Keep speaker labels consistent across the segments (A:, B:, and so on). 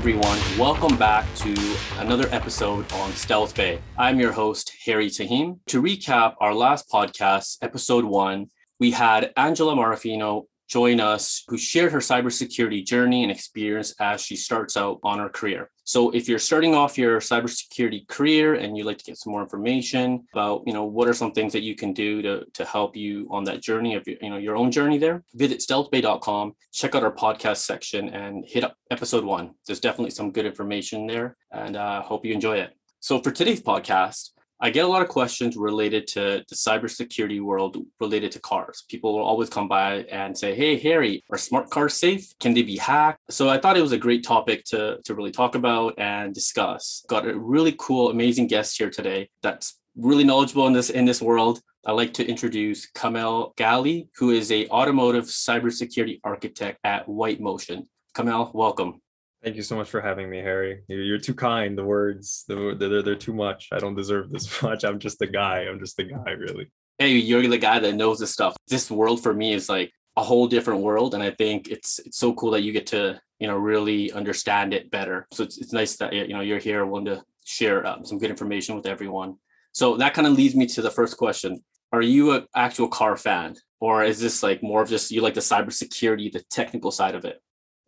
A: everyone. Welcome back to another episode on Stealth Bay. I'm your host, Harry Tahim. To recap our last podcast, episode one, we had Angela Marafino join us who shared her cybersecurity journey and experience as she starts out on her career. So if you're starting off your cybersecurity career and you'd like to get some more information about, you know, what are some things that you can do to, to help you on that journey of, you know, your own journey there, visit stealthbay.com, check out our podcast section and hit up episode one. There's definitely some good information there and I uh, hope you enjoy it. So for today's podcast, I get a lot of questions related to the cybersecurity world related to cars. People will always come by and say, Hey, Harry, are smart cars safe? Can they be hacked? So I thought it was a great topic to, to really talk about and discuss. Got a really cool, amazing guest here today that's really knowledgeable in this in this world. I'd like to introduce Kamel Ghali, who is a automotive cybersecurity architect at White Motion. Kamel, welcome.
B: Thank you so much for having me, Harry. You're, you're too kind. The words, they're, they're, they're too much. I don't deserve this much. I'm just a guy. I'm just a guy, really.
A: Hey, you're the guy that knows this stuff. This world for me is like a whole different world, and I think it's it's so cool that you get to you know really understand it better. So it's, it's nice that you know you're here, willing to share um, some good information with everyone. So that kind of leads me to the first question: Are you an actual car fan, or is this like more of just you like the cybersecurity, the technical side of it?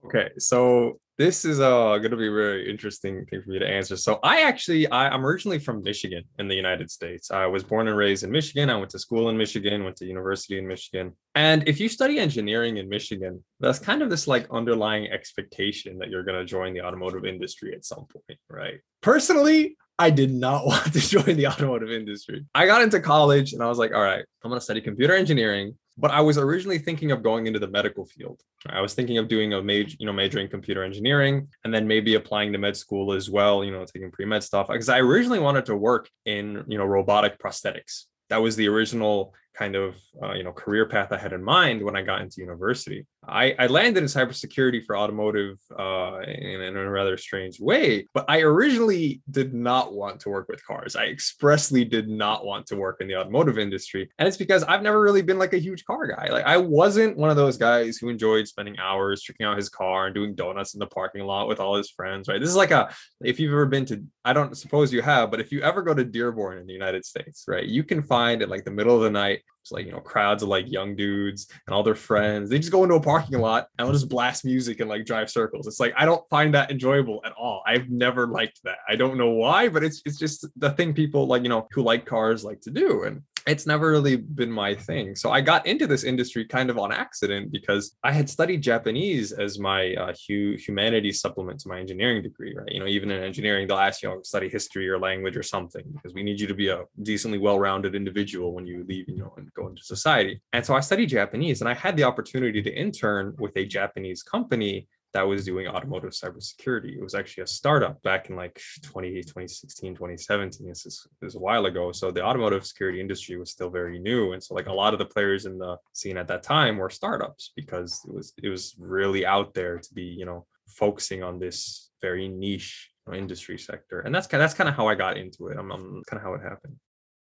B: Okay, so this is uh going to be a very interesting thing for me to answer. So I actually I, I'm originally from Michigan in the United States. I was born and raised in Michigan. I went to school in Michigan, went to university in Michigan. And if you study engineering in Michigan, that's kind of this like underlying expectation that you're going to join the automotive industry at some point, right? Personally, I did not want to join the automotive industry. I got into college and I was like, all right, I'm going to study computer engineering but I was originally thinking of going into the medical field. I was thinking of doing a major, you know, major in computer engineering and then maybe applying to med school as well, you know, taking pre-med stuff. Because I originally wanted to work in, you know, robotic prosthetics. That was the original kind of uh, you know career path I had in mind when I got into university. I, I landed in cybersecurity for automotive uh, in, in, a rather strange way, but I originally did not want to work with cars. I expressly did not want to work in the automotive industry, and it's because I've never really been like a huge car guy. Like I wasn't one of those guys who enjoyed spending hours checking out his car and doing donuts in the parking lot with all his friends. Right? This is like a if you've ever been to I don't suppose you have, but if you ever go to Dearborn in the United States, right, you can find at like the middle of the night it's like, you know, crowds of like young dudes and all their mm-hmm. friends. They just go into a parking lot and they'll just blast music and like drive circles. It's like I don't find that enjoyable at all. I've never liked that. I don't know why, but it's it's just the thing people like, you know, who like cars like to do. And it's never really been my thing. So I got into this industry kind of on accident because I had studied Japanese as my uh, humanities supplement to my engineering degree, right? You know, even in engineering, they'll ask you know, study history or language or something because we need you to be a decently well-rounded individual when you leave, you know, and go into society. And so I studied Japanese and I had the opportunity to intern with a Japanese company that was doing automotive cybersecurity. It was actually a startup back in like 20, 2016, 2017. This is, a while ago. So the automotive security industry was still very new. And so like a lot of the players in the scene at that time were startups because it was it was really out there to be, you know, focusing on this very niche industry sector. And that's kind of, that's kind of how I got into it. I'm, I'm kind of how it happened.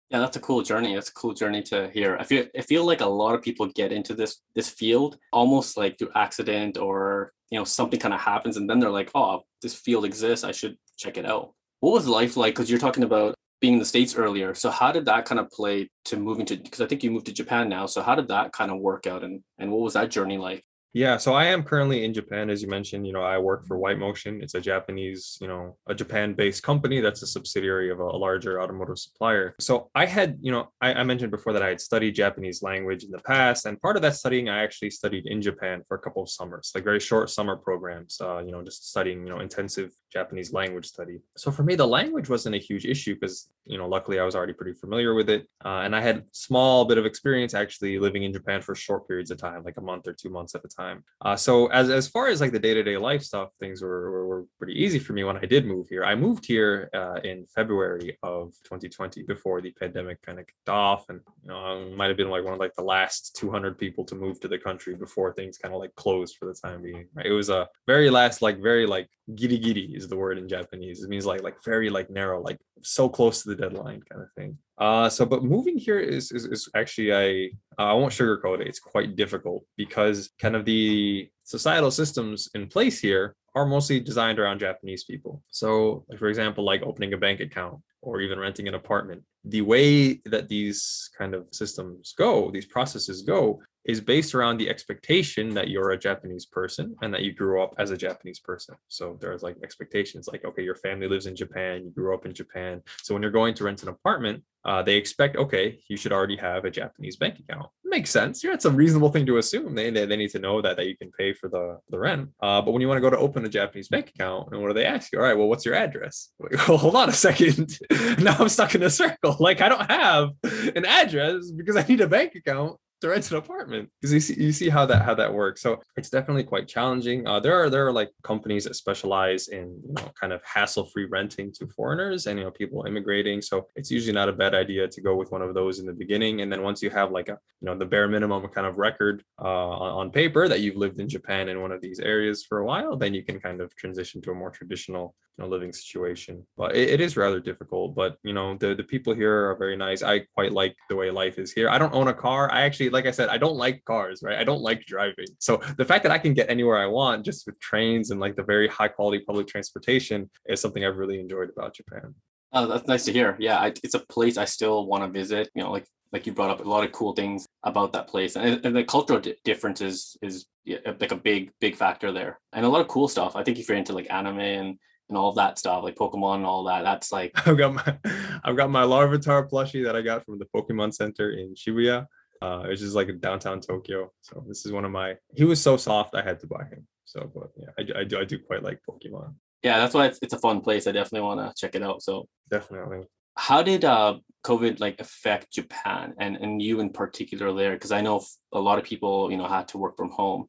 A: Yeah, that's a cool journey. That's a cool journey to hear. I feel I feel like a lot of people get into this this field almost like through accident or you know something kind of happens and then they're like, oh, this field exists. I should check it out. What was life like? Because you're talking about being in the states earlier. So how did that kind of play to moving to? Because I think you moved to Japan now. So how did that kind of work out and and what was that journey like?
B: Yeah, so I am currently in Japan, as you mentioned. You know, I work for White Motion. It's a Japanese, you know, a Japan-based company that's a subsidiary of a, a larger automotive supplier. So I had, you know, I, I, mentioned before that I had studied Japanese language in the past, and part of that studying I actually studied in Japan for a couple of summers, like very short summer programs. Uh, you know, just studying, you know, intensive Japanese language study. So for me, the language wasn't a huge issue because, you know, luckily I was already pretty familiar with it, uh, and I had small bit of experience actually living in Japan for short periods of time, like a month or two months at a time time. Uh, so as as far as like the day to day life stuff, things were, were, were pretty easy for me when I did move here. I moved here uh, in February of 2020 before the pandemic kind of kicked off, and you know, I might have been like one of like the last 200 people to move to the country before things kind of like closed for the time being. Right? It was a very last like very like giri giri is the word in Japanese. It means like like very like narrow, like so close to the deadline kind of thing. Uh, so but moving here is is, is actually I I won't sugarcoat it. It's quite difficult because kind of the societal systems in place here are mostly designed around Japanese people. So, like for example, like opening a bank account or even renting an apartment. The way that these kind of systems go, these processes go, is based around the expectation that you're a Japanese person and that you grew up as a Japanese person. So there's like expectations like, okay, your family lives in Japan, you grew up in Japan. So when you're going to rent an apartment, uh, they expect, okay, you should already have a Japanese bank account. Makes sense. Yeah, it's a reasonable thing to assume. They, they, they need to know that, that you can pay for the, the rent. Uh, but when you want to go to open a Japanese bank account, and what do they ask you? All right, well, what's your address? Like, well, hold on a second. now I'm stuck in a circle. Like I don't have an address because I need a bank account to rent an apartment. Because you see you see how that how that works. So it's definitely quite challenging. Uh, there are there are like companies that specialize in you know kind of hassle free renting to foreigners and you know people immigrating. So it's usually not a bad idea to go with one of those in the beginning. And then once you have like a you know the bare minimum kind of record uh, on, paper that you've lived in japan in one of these areas for a while then you can kind of transition to a more traditional you know, living situation. But it, it is rather difficult. But you know the the people here are very nice. I quite like the way life is here. I don't own a car. I actually, like I said, I don't like cars, right? I don't like driving. So the fact that I can get anywhere I want just with trains and like the very high quality public transportation is something I've really enjoyed about Japan.
A: Oh, that's nice to hear. Yeah, I, it's a place I still want to visit. You know, like like you brought up a lot of cool things about that place, and, and the cultural di- differences is yeah, like a big big factor there, and a lot of cool stuff. I think if you're into like anime and and all of that stuff, like Pokemon and all that. That's like
B: I've got my I've got my Larvitar plushie that I got from the Pokemon Center in Shibuya uh, which is like downtown Tokyo. So this is one of my. He was so soft, I had to buy him. So, but yeah, I, I do I do quite like Pokemon.
A: Yeah, that's why it's, it's a fun place. I definitely want to check it out. So
B: definitely.
A: How did uh, COVID like affect Japan and and you in particular there? Because I know a lot of people you know had to work from home.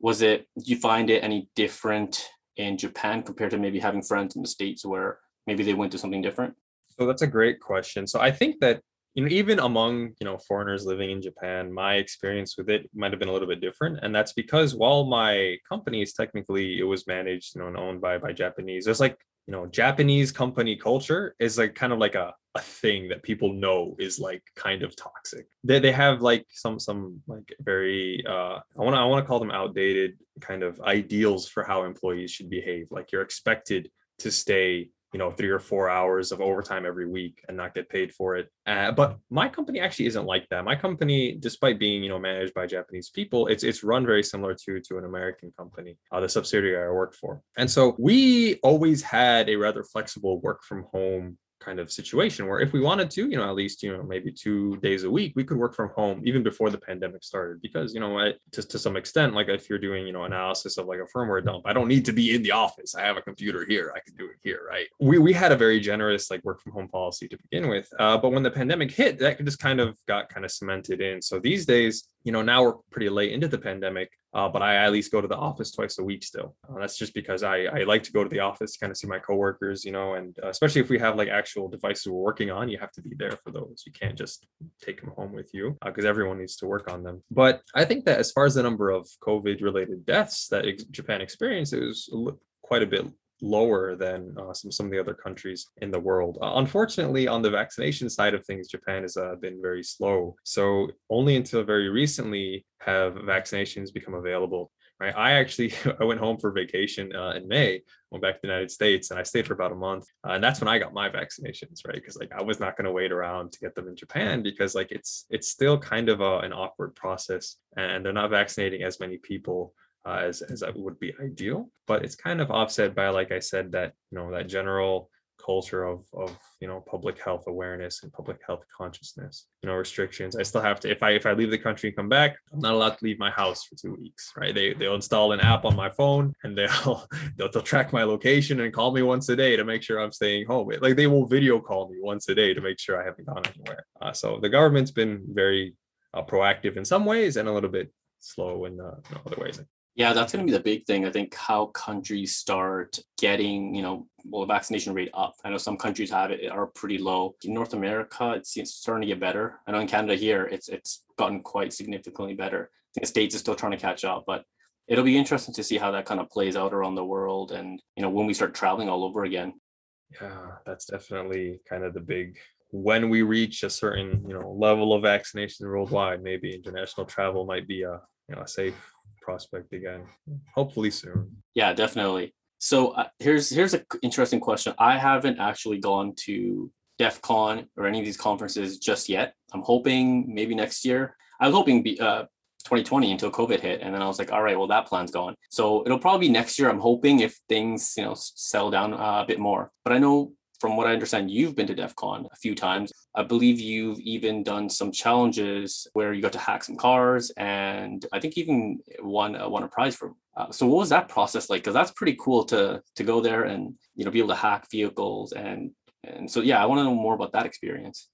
A: Was it? Did you find it any different in Japan compared to maybe having friends in the states where maybe they went to something different?
B: So that's a great question. So I think that you know even among you know foreigners living in japan my experience with it might have been a little bit different and that's because while my company is technically it was managed you know and owned by by japanese there's like you know japanese company culture is like kind of like a, a thing that people know is like kind of toxic. They, they have like some some like very uh i want to i want to call them outdated kind of ideals for how employees should behave like you're expected to stay you know three or four hours of overtime every week and not get paid for it. Uh, but my company actually isn't like that. My company despite being you know managed by japanese people it's it's run very similar to to an american company uh, the subsidiary i work for. And so we always had a rather flexible work from home kind of situation where if we wanted to, you know, at least, you know, maybe two days a week, we could work from home even before the pandemic started. Because, you know, just to some extent, like if you're doing, you know, analysis of like a firmware dump, I don't need to be in the office. I have a computer here. I can do it here, right? We, we had a very generous like work from home policy to begin with. Uh, but when the pandemic hit, that just kind of got kind of cemented in. So these days, you know, now we're pretty late into the pandemic, uh, but I at least go to the office twice a week still. Uh, that's just because I, I like to go to the office to kind of see my coworkers, you know, and uh, especially if we have like actual devices we're working on, you have to be there for those. You can't just take them home with you because uh, everyone needs to work on them. But I think that as far as the number of COVID related deaths that ex- Japan experienced, it was quite a bit lower than uh, some some of the other countries in the world. Uh, unfortunately, on the vaccination side of things, Japan has uh, been very slow. So only until very recently have vaccinations become available. Right. I actually I went home for vacation uh, in May, went back to the United States, and I stayed for about a month. Uh, and that's when I got my vaccinations, right? Because like I was not going to wait around to get them in Japan because like it's it's still kind of a, an awkward process, and they're not vaccinating as many people uh, as as that would be ideal. But it's kind of offset by, like I said, that you know that general culture of of you know public health awareness and public health consciousness you know restrictions. I still have to if i if i leave the country and come back i'm not allowed to leave my house for two weeks right? They they'll install an app on my phone and they'll they'll, they'll track my location and call me once a day to make sure i'm staying home. Like they will video call me once a day to make sure i haven't gone anywhere. Uh, so the government's been very uh, proactive in some ways and a little bit slow in, uh, in other ways
A: yeah, that's going to be the big thing. I think how countries start getting, you know, well, the vaccination rate up. I know some countries have it are pretty low. In North America, it's, it's starting to get better. I know in Canada here, it's it's gotten quite significantly better. I think the states is still trying to catch up, but it'll be interesting to see how that kind of plays out around the world, and you know, when we start traveling all over again.
B: Yeah, that's definitely kind of the big when we reach a certain you know level of vaccination worldwide maybe international travel might be a you know a safe prospect again. Hopefully soon.
A: Yeah, definitely. So uh, here's here's an interesting question. I haven't actually gone to DEF CON or any of these conferences just yet. I'm hoping maybe next year. I was hoping be, uh, 2020 until COVID hit, and then I was like, all right, well that plan's gone. So it'll probably be next year. I'm hoping if things you know settle down uh, a bit more. But I know from what I understand, you've been to DEF CON a few times. I believe you've even done some challenges where you got to hack some cars, and I think even won uh, won a prize for. Uh, so what was that process like? Because that's pretty cool to to go there and you know be able to hack vehicles and and so yeah, I want to know more about that experience.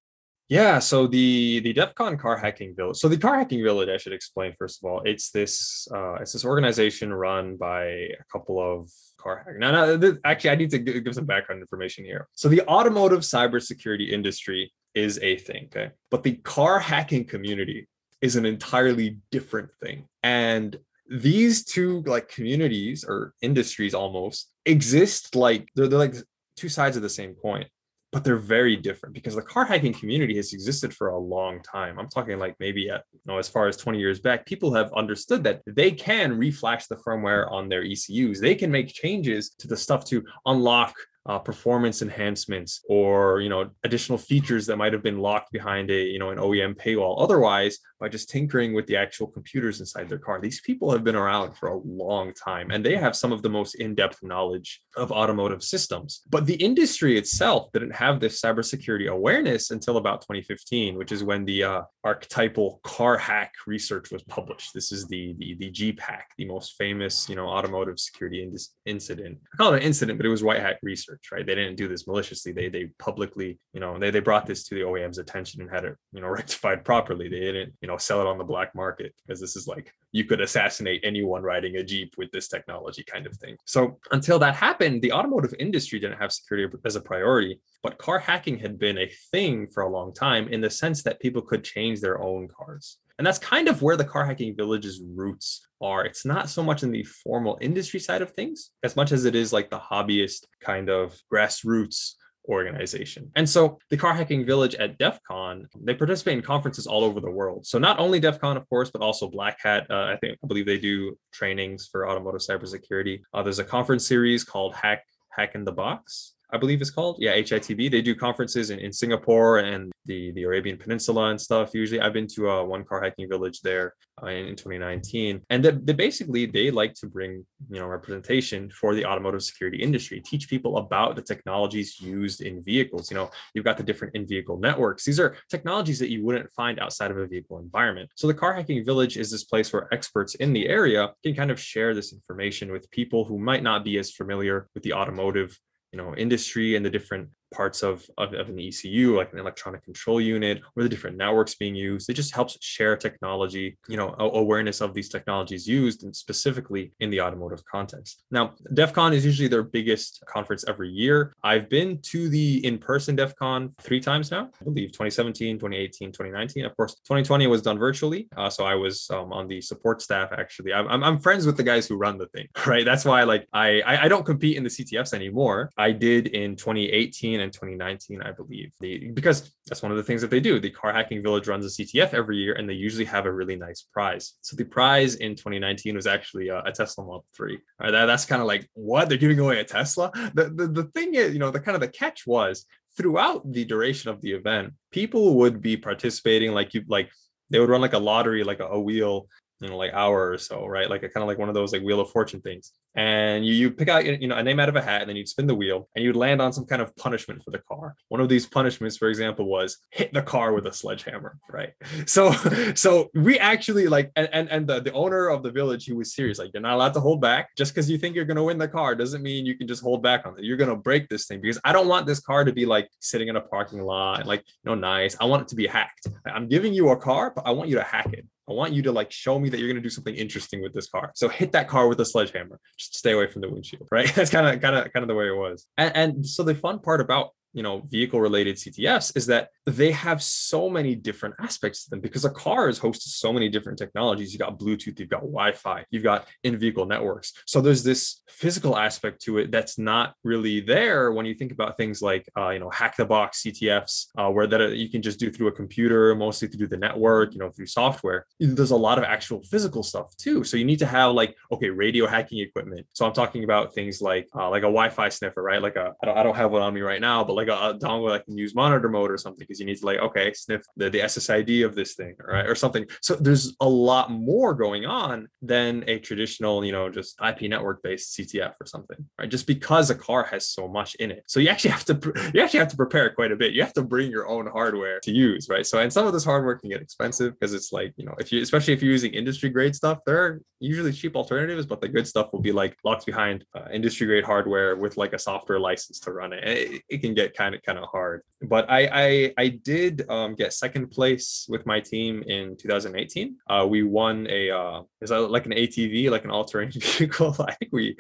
B: Yeah, so the the DEF CON car hacking village. So the car hacking village, I should explain first of all, it's this uh, it's this organization run by a couple of car hackers. Now, now this, actually, I need to give some background information here. So the automotive cybersecurity industry is a thing, okay, but the car hacking community is an entirely different thing, and these two like communities or industries almost exist like they're, they're like two sides of the same coin but they're very different because the car hacking community has existed for a long time. I'm talking like maybe at, you know as far as 20 years back, people have understood that they can reflash the firmware on their ECUs. They can make changes to the stuff to unlock uh, performance enhancements or you know additional features that might have been locked behind a you know an OEM paywall. Otherwise by just tinkering with the actual computers inside their car these people have been around for a long time and they have some of the most in-depth knowledge of automotive systems. But the industry itself didn't have this cybersecurity awareness until about 2015 which is when the uh, archetypal car hack research was published. This is the the, the Jeep hack the most famous you know automotive security in- incident. I call it an incident but it was white hat research right? They didn't do this maliciously. They they publicly, you know, they, they brought this to the OEM's attention and had it, you know, rectified properly. They didn't, you know, sell it on the black market because this is like you could assassinate anyone riding a Jeep with this technology kind of thing. So until that happened, the automotive industry didn't have security as a priority, but car hacking had been a thing for a long time in the sense that people could change their own cars. And that's kind of where the car hacking village's roots are. It's not so much in the formal industry side of things as much as it is like the hobbyist kind of grassroots organization. And so the car hacking village at DEF CON, they participate in conferences all over the world. So not only DEF CON, of course, but also Black Hat. Uh, I think I believe they do trainings for automotive cybersecurity. Uh, there's a conference series called Hack Hack in the Box. I believe it's called. Yeah, HITB. They do conferences in, in Singapore and the, the Arabian Peninsula and stuff. Usually, I've been to a one car hacking village there uh, in, in 2019, and they, basically they like to bring you know representation for the automotive security industry, teach people about the technologies used in vehicles. You know, you've got the different in-vehicle networks. These are technologies that you wouldn't find outside of a vehicle environment. So the car hacking village is this place where experts in the area can kind of share this information with people who might not be as familiar with the automotive you know industry and the different parts of, of, of, an ECU, like an electronic control unit, or the different networks being used. It just helps share technology, you know, awareness of these technologies used and specifically in the automotive context. Now, DEF CON is usually their biggest conference every year. I've been to the in-person DEF CON three times now, I believe 2017, 2018, 2019. Of course, 2020 was done virtually. Uh, so I was um, on the support staff, actually. I'm, I'm, friends with the guys who run the thing, right? That's why like I, I don't compete in the CTFs anymore. I did in 2018 in 2019, I believe. because that's one of the things that they do. The Car Hacking Village runs a CTF every year, and they usually have a really nice prize. So the prize in 2019 was actually a, a Tesla Model 3. Right, that, that's kind of like what they're giving away a Tesla. The, the the thing is, you know, the kind of the catch was throughout the duration of the event, people would be participating like you like they would run like a lottery, like a, a wheel you know like hour or so right like a kind of like one of those like wheel of fortune things and you, you pick out you know a name out of a hat and then you'd spin the wheel and you'd land on some kind of punishment for the car. One of these punishments for example was hit the car with a sledgehammer right? So so we actually like and and, and the, the owner of the village he was serious like you're not allowed to hold back. Just because you think you're going to win the car doesn't mean you can just hold back on it. You're going to break this thing because i don't want this car to be like sitting in a parking lot and like you know nice. I want it to be hacked. I'm giving you a car but i want you to hack it. I want you to like show me that you're going to do something interesting with this car. So hit that car with a sledgehammer. Stay away from the windshield, right? That's kind of kind of kind of the way it was. And, and so the fun part about you know vehicle related ctfs is that they have so many different aspects to them because a car is hosted so many different technologies. You've got Bluetooth, you've got Wi-Fi, you've got in-vehicle networks. So there's this physical aspect to it that's not really there when you think about things like uh, you know hack the box CTFs, uh, where that uh, you can just do through a computer, mostly through the network, you know, through software. There's a lot of actual physical stuff too. So you need to have like okay, radio hacking equipment. So I'm talking about things like uh, like a Wi-Fi sniffer, right? Like a I don't, I don't have one on me right now, but like a, a dongle I can use monitor mode or something because you need to like okay sniff the, the SSID of this thing, right, or something. So there's a lot more going on than a traditional, you know, just IP network based CTF or something, right? Just because a car has so much in it. So you actually have to you actually have to prepare quite a bit. You have to bring your own hardware to use, right? So and some of this hardware can get expensive because it's like, you know, if you especially if you're using industry grade stuff, there are usually cheap alternatives, but the good stuff will be like locked behind uh, industry grade hardware with like a software license to run it. It, it can get kind of kind of hard. But I I, I did um, get second place with my team in 2018 uh, we won a uh, is like an ATV, like an all-terrain vehicle. I think we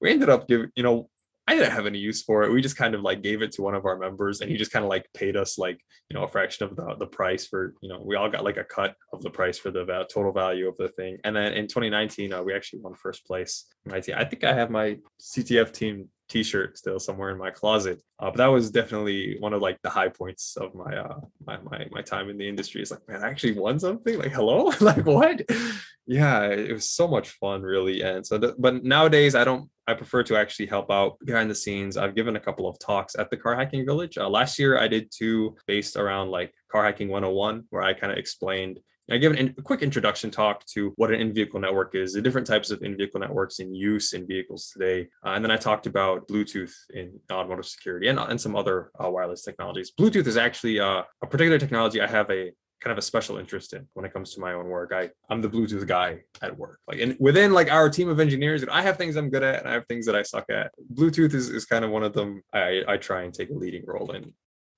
B: we ended up giving, you know, I didn't have any use for it. We just kind of like gave it to one of our members and he just kind of like paid us like, you know, a fraction of the, the price for, you know, we all got like a cut of the price for the total value of the thing. And then in 2019, uh, we actually won first place. I think I have my CTF team t-shirt still somewhere in my closet. Uh, but that was definitely one of like the high points of my uh my, my my time in the industry. It's like man i actually won something? Like hello? Like what? Yeah it was so much fun really. And so but nowadays i don't i prefer to actually help out behind the scenes. I've given a couple of talks at the car hacking village. Uh, last year i did two based around like car hacking 101 where i kind of explained I give an, a quick introduction talk to what an in-vehicle network is, the different types of in-vehicle networks in use in vehicles today, uh, and then I talked about Bluetooth in automotive security and, and some other uh, wireless technologies. Bluetooth is actually uh, a particular technology I have a kind of a special interest in when it comes to my own work. I I'm the Bluetooth guy at work. Like and within like our team of engineers, I have things I'm good at and I have things that I suck at. Bluetooth is, is kind of one of them I, I try and take a leading role in.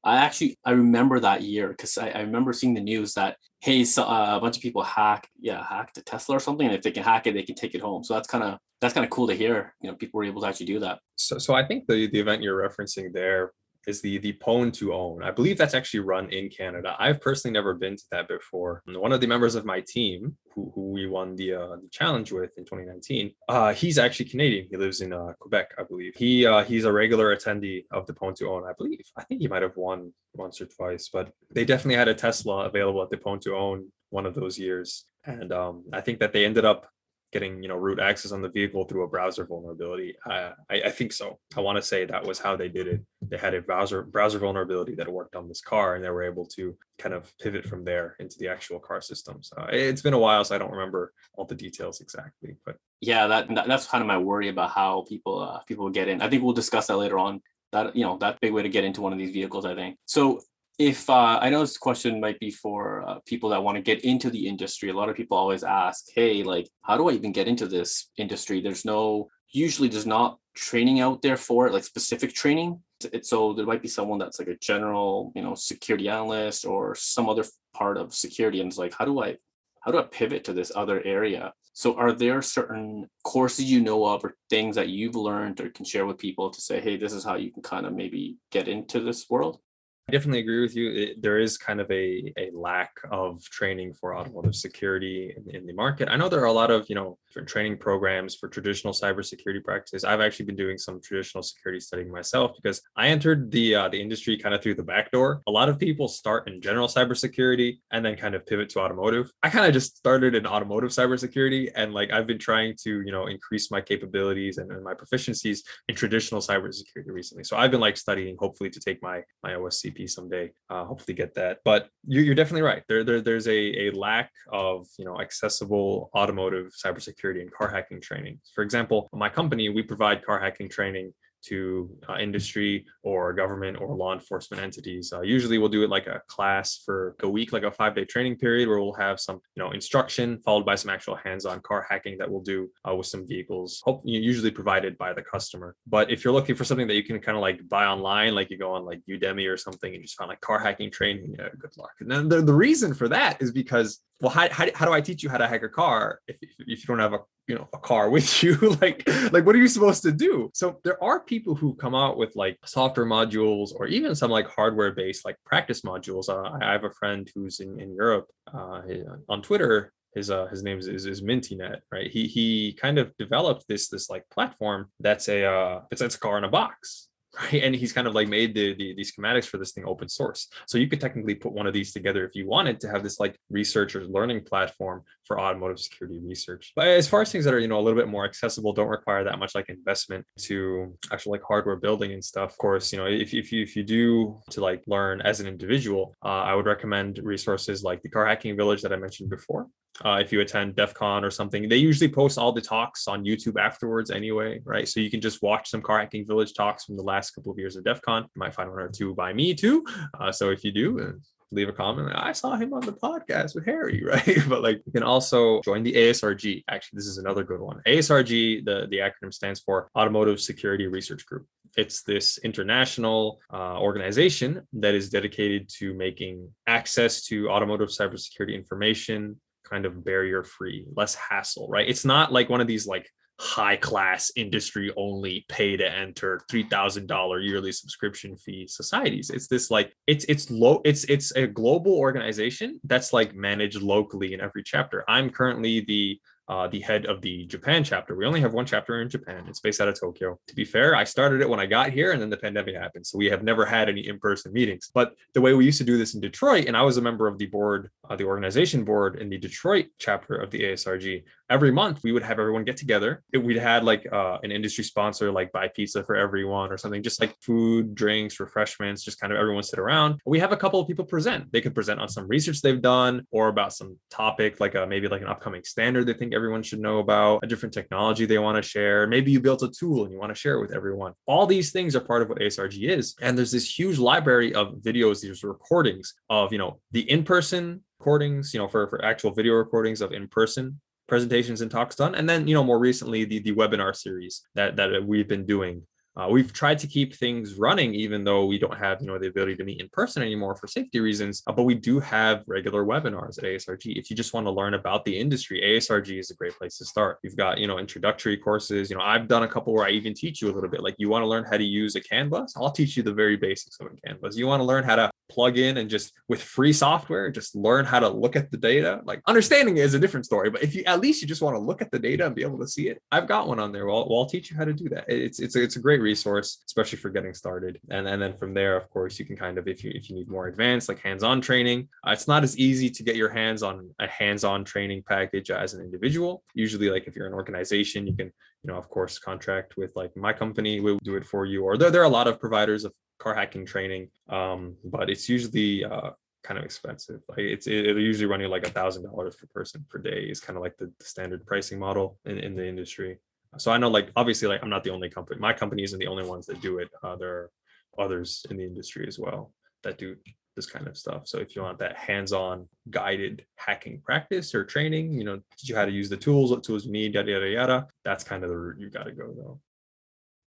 A: I actually I remember that year because I, I, remember seeing the news that hey, so, uh, a bunch of people hack yeah hacked a Tesla or something, and if they can hack it, they can take it home. So that's kind of that's kind of cool to hear. You know, people were able to actually do that.
B: So so I think the the event you're referencing there is the the Pwn to Own. I believe that's actually run in Canada. I've personally never been to that before. One of the members of my team, who, who we won the uh, the challenge with in 2019, uh, he's actually Canadian. He lives in uh, Quebec, I believe. He uh, he's a regular attendee of the Pwn2Own. I believe. I think he might have won once or twice, but they definitely had a Tesla available at the Pwn2Own one of those years. And um, I think that they ended up getting you know root access on the vehicle through a browser vulnerability. Uh, I, I think so. I want to say that was how they did it. They had a browser browser vulnerability that worked on this car, and they were able to kind of pivot from there into the actual car systems. Uh, it's been a while, so I don't remember all the details exactly. But
A: yeah, that that's kind of my worry about how people uh, people get in. I think we'll discuss that later on. That you know that big way to get into one of these vehicles. I think so if uh, I know this question might be for uh, people that want to get into the industry, a lot of people always ask, "Hey, like, how do I even get into this industry?" There's no usually there's not training out there for it, like specific training. It's, so there might be someone that's like a general, you know, security analyst or some other part of security, and it's like, how do I, how do I pivot to this other area? So, are there certain courses you know of or things that you've learned or can share with people to say, hey, this is how you can kind of maybe get into this world?
B: I definitely agree with you. It, there is kind of a, a lack of training for automotive security in, in, the market. I know there are a lot of, you know, different training programs for traditional cybersecurity practices. I've actually been doing some traditional security studying myself because I entered the uh, the industry kind of through the back door. A lot of people start in general cybersecurity and then kind of pivot to automotive. I kind of just started in automotive cybersecurity and like I've been trying to, you know, increase my capabilities and, and my proficiencies in traditional cybersecurity recently. So I've been like studying hopefully to take my my OSCP someday. Uh, hopefully get that. But you're, you're definitely right. There, there there's a, a lack of you know accessible automotive cybersecurity and car hacking training. For example, my company we provide car hacking training to uh, industry or government or law enforcement entities. Uh, usually we'll do it like a class for a week, like a five day training period where we'll have some, you know, instruction followed by some actual hands-on car hacking that we'll do uh, with some vehicles, hope, usually provided by the customer. But if you're looking for something that you can kind of like buy online, like you go on like Udemy or something and just find like car hacking training, yeah, good luck. And then the, the reason for that is because well, how, how, how do I teach you how to hack a car if, if, if you don't have a you know a car with you? Like like what are you supposed to do? So there are people who come out with like software modules or even some like hardware based like practice modules. Uh, i have a friend who's in, in europe uh, on twitter his uh his name is, is, is mintynet right? He he kind of developed this this like platform that's a uh it's, it's a car in a box right? And he's kind of like made the, the, the schematics for this thing open source. So you could technically put one of these together if you wanted to have this like research or learning platform for automotive security research. But as far as things that are, you know, a little bit more accessible, don't require that much like investment to actual like hardware building and stuff. Of course, you know, if, if you if you do to like learn as an individual, uh, I would recommend resources like the Car Hacking Village that I mentioned before. Uh, if you attend DEF CON or something, they usually post all the talks on YouTube afterwards anyway, right? So you can just watch some Car Hacking Village talks from the last couple of years of DEF CON. You might find one or two by me too. Uh, so if you do, uh, leave a comment. Like, I saw him on the podcast with Harry, right? but like you can also join the ASRG. Actually, this is another good one. ASRG, the, the acronym stands for Automotive Security Research Group. It's this international uh, organization that is dedicated to making access to automotive cybersecurity information kind of barrier free, less hassle, right? It's not like one of these like high class industry only pay to enter $3000 yearly subscription fee societies it's this like it's it's low it's it's a global organization that's like managed locally in every chapter i'm currently the uh, the head of the Japan chapter. We only have one chapter in Japan. It's based out of Tokyo. To be fair, I started it when I got here and then the pandemic happened. So we have never had any in person meetings. But the way we used to do this in Detroit, and I was a member of the board, uh, the organization board in the Detroit chapter of the ASRG, every month we would have everyone get together. We'd had like uh, an industry sponsor, like buy pizza for everyone or something, just like food, drinks, refreshments, just kind of everyone sit around. We have a couple of people present. They could present on some research they've done or about some topic, like a, maybe like an upcoming standard they think everyone should know about, a different technology they want to share. Maybe you built a tool and you want to share it with everyone. All these things are part of what ASRG is. And there's this huge library of videos, these recordings of, you know, the in-person recordings, you know, for, for actual video recordings of in-person presentations and talks done. And then, you know, more recently, the, the webinar series that, that we've been doing uh, we've tried to keep things running, even though we don't have, you know, the ability to meet in person anymore for safety reasons. Uh, but we do have regular webinars at ASRG. If you just want to learn about the industry, ASRG is a great place to start. You've got, you know, introductory courses. You know, I've done a couple where I even teach you a little bit. Like, you want to learn how to use a CAN bus? I'll teach you the very basics of a CAN bus. You want to learn how to plug in and just with free software, just learn how to look at the data. Like, understanding is a different story, but if you at least you just want to look at the data and be able to see it, I've got one on there. Well, I'll teach you how to do that. It's it's it's a great resource, especially for getting started. And, and then from there, of course, you can kind of, if you if you need more advanced, like hands-on training, uh, it's not as easy to get your hands on a hands-on training package as an individual. Usually, like if you're an organization, you can, you know, of course, contract with like my company, we'll do it for you. Or there, there are a lot of providers of car hacking training, um, but it's usually uh, kind of expensive. Like it's it, it'll usually run you like a thousand dollars per person per day is kind of like the, the standard pricing model in, in the industry so I know like obviously like I'm not the only company. My company isn't the only ones that do it. Uh, there are others in the industry as well that do this kind of stuff. So if you want that hands-on guided hacking practice or training, you know, teach you how to use the tools, what tools you need, yada yada yada. That's kind of the route you got to go though.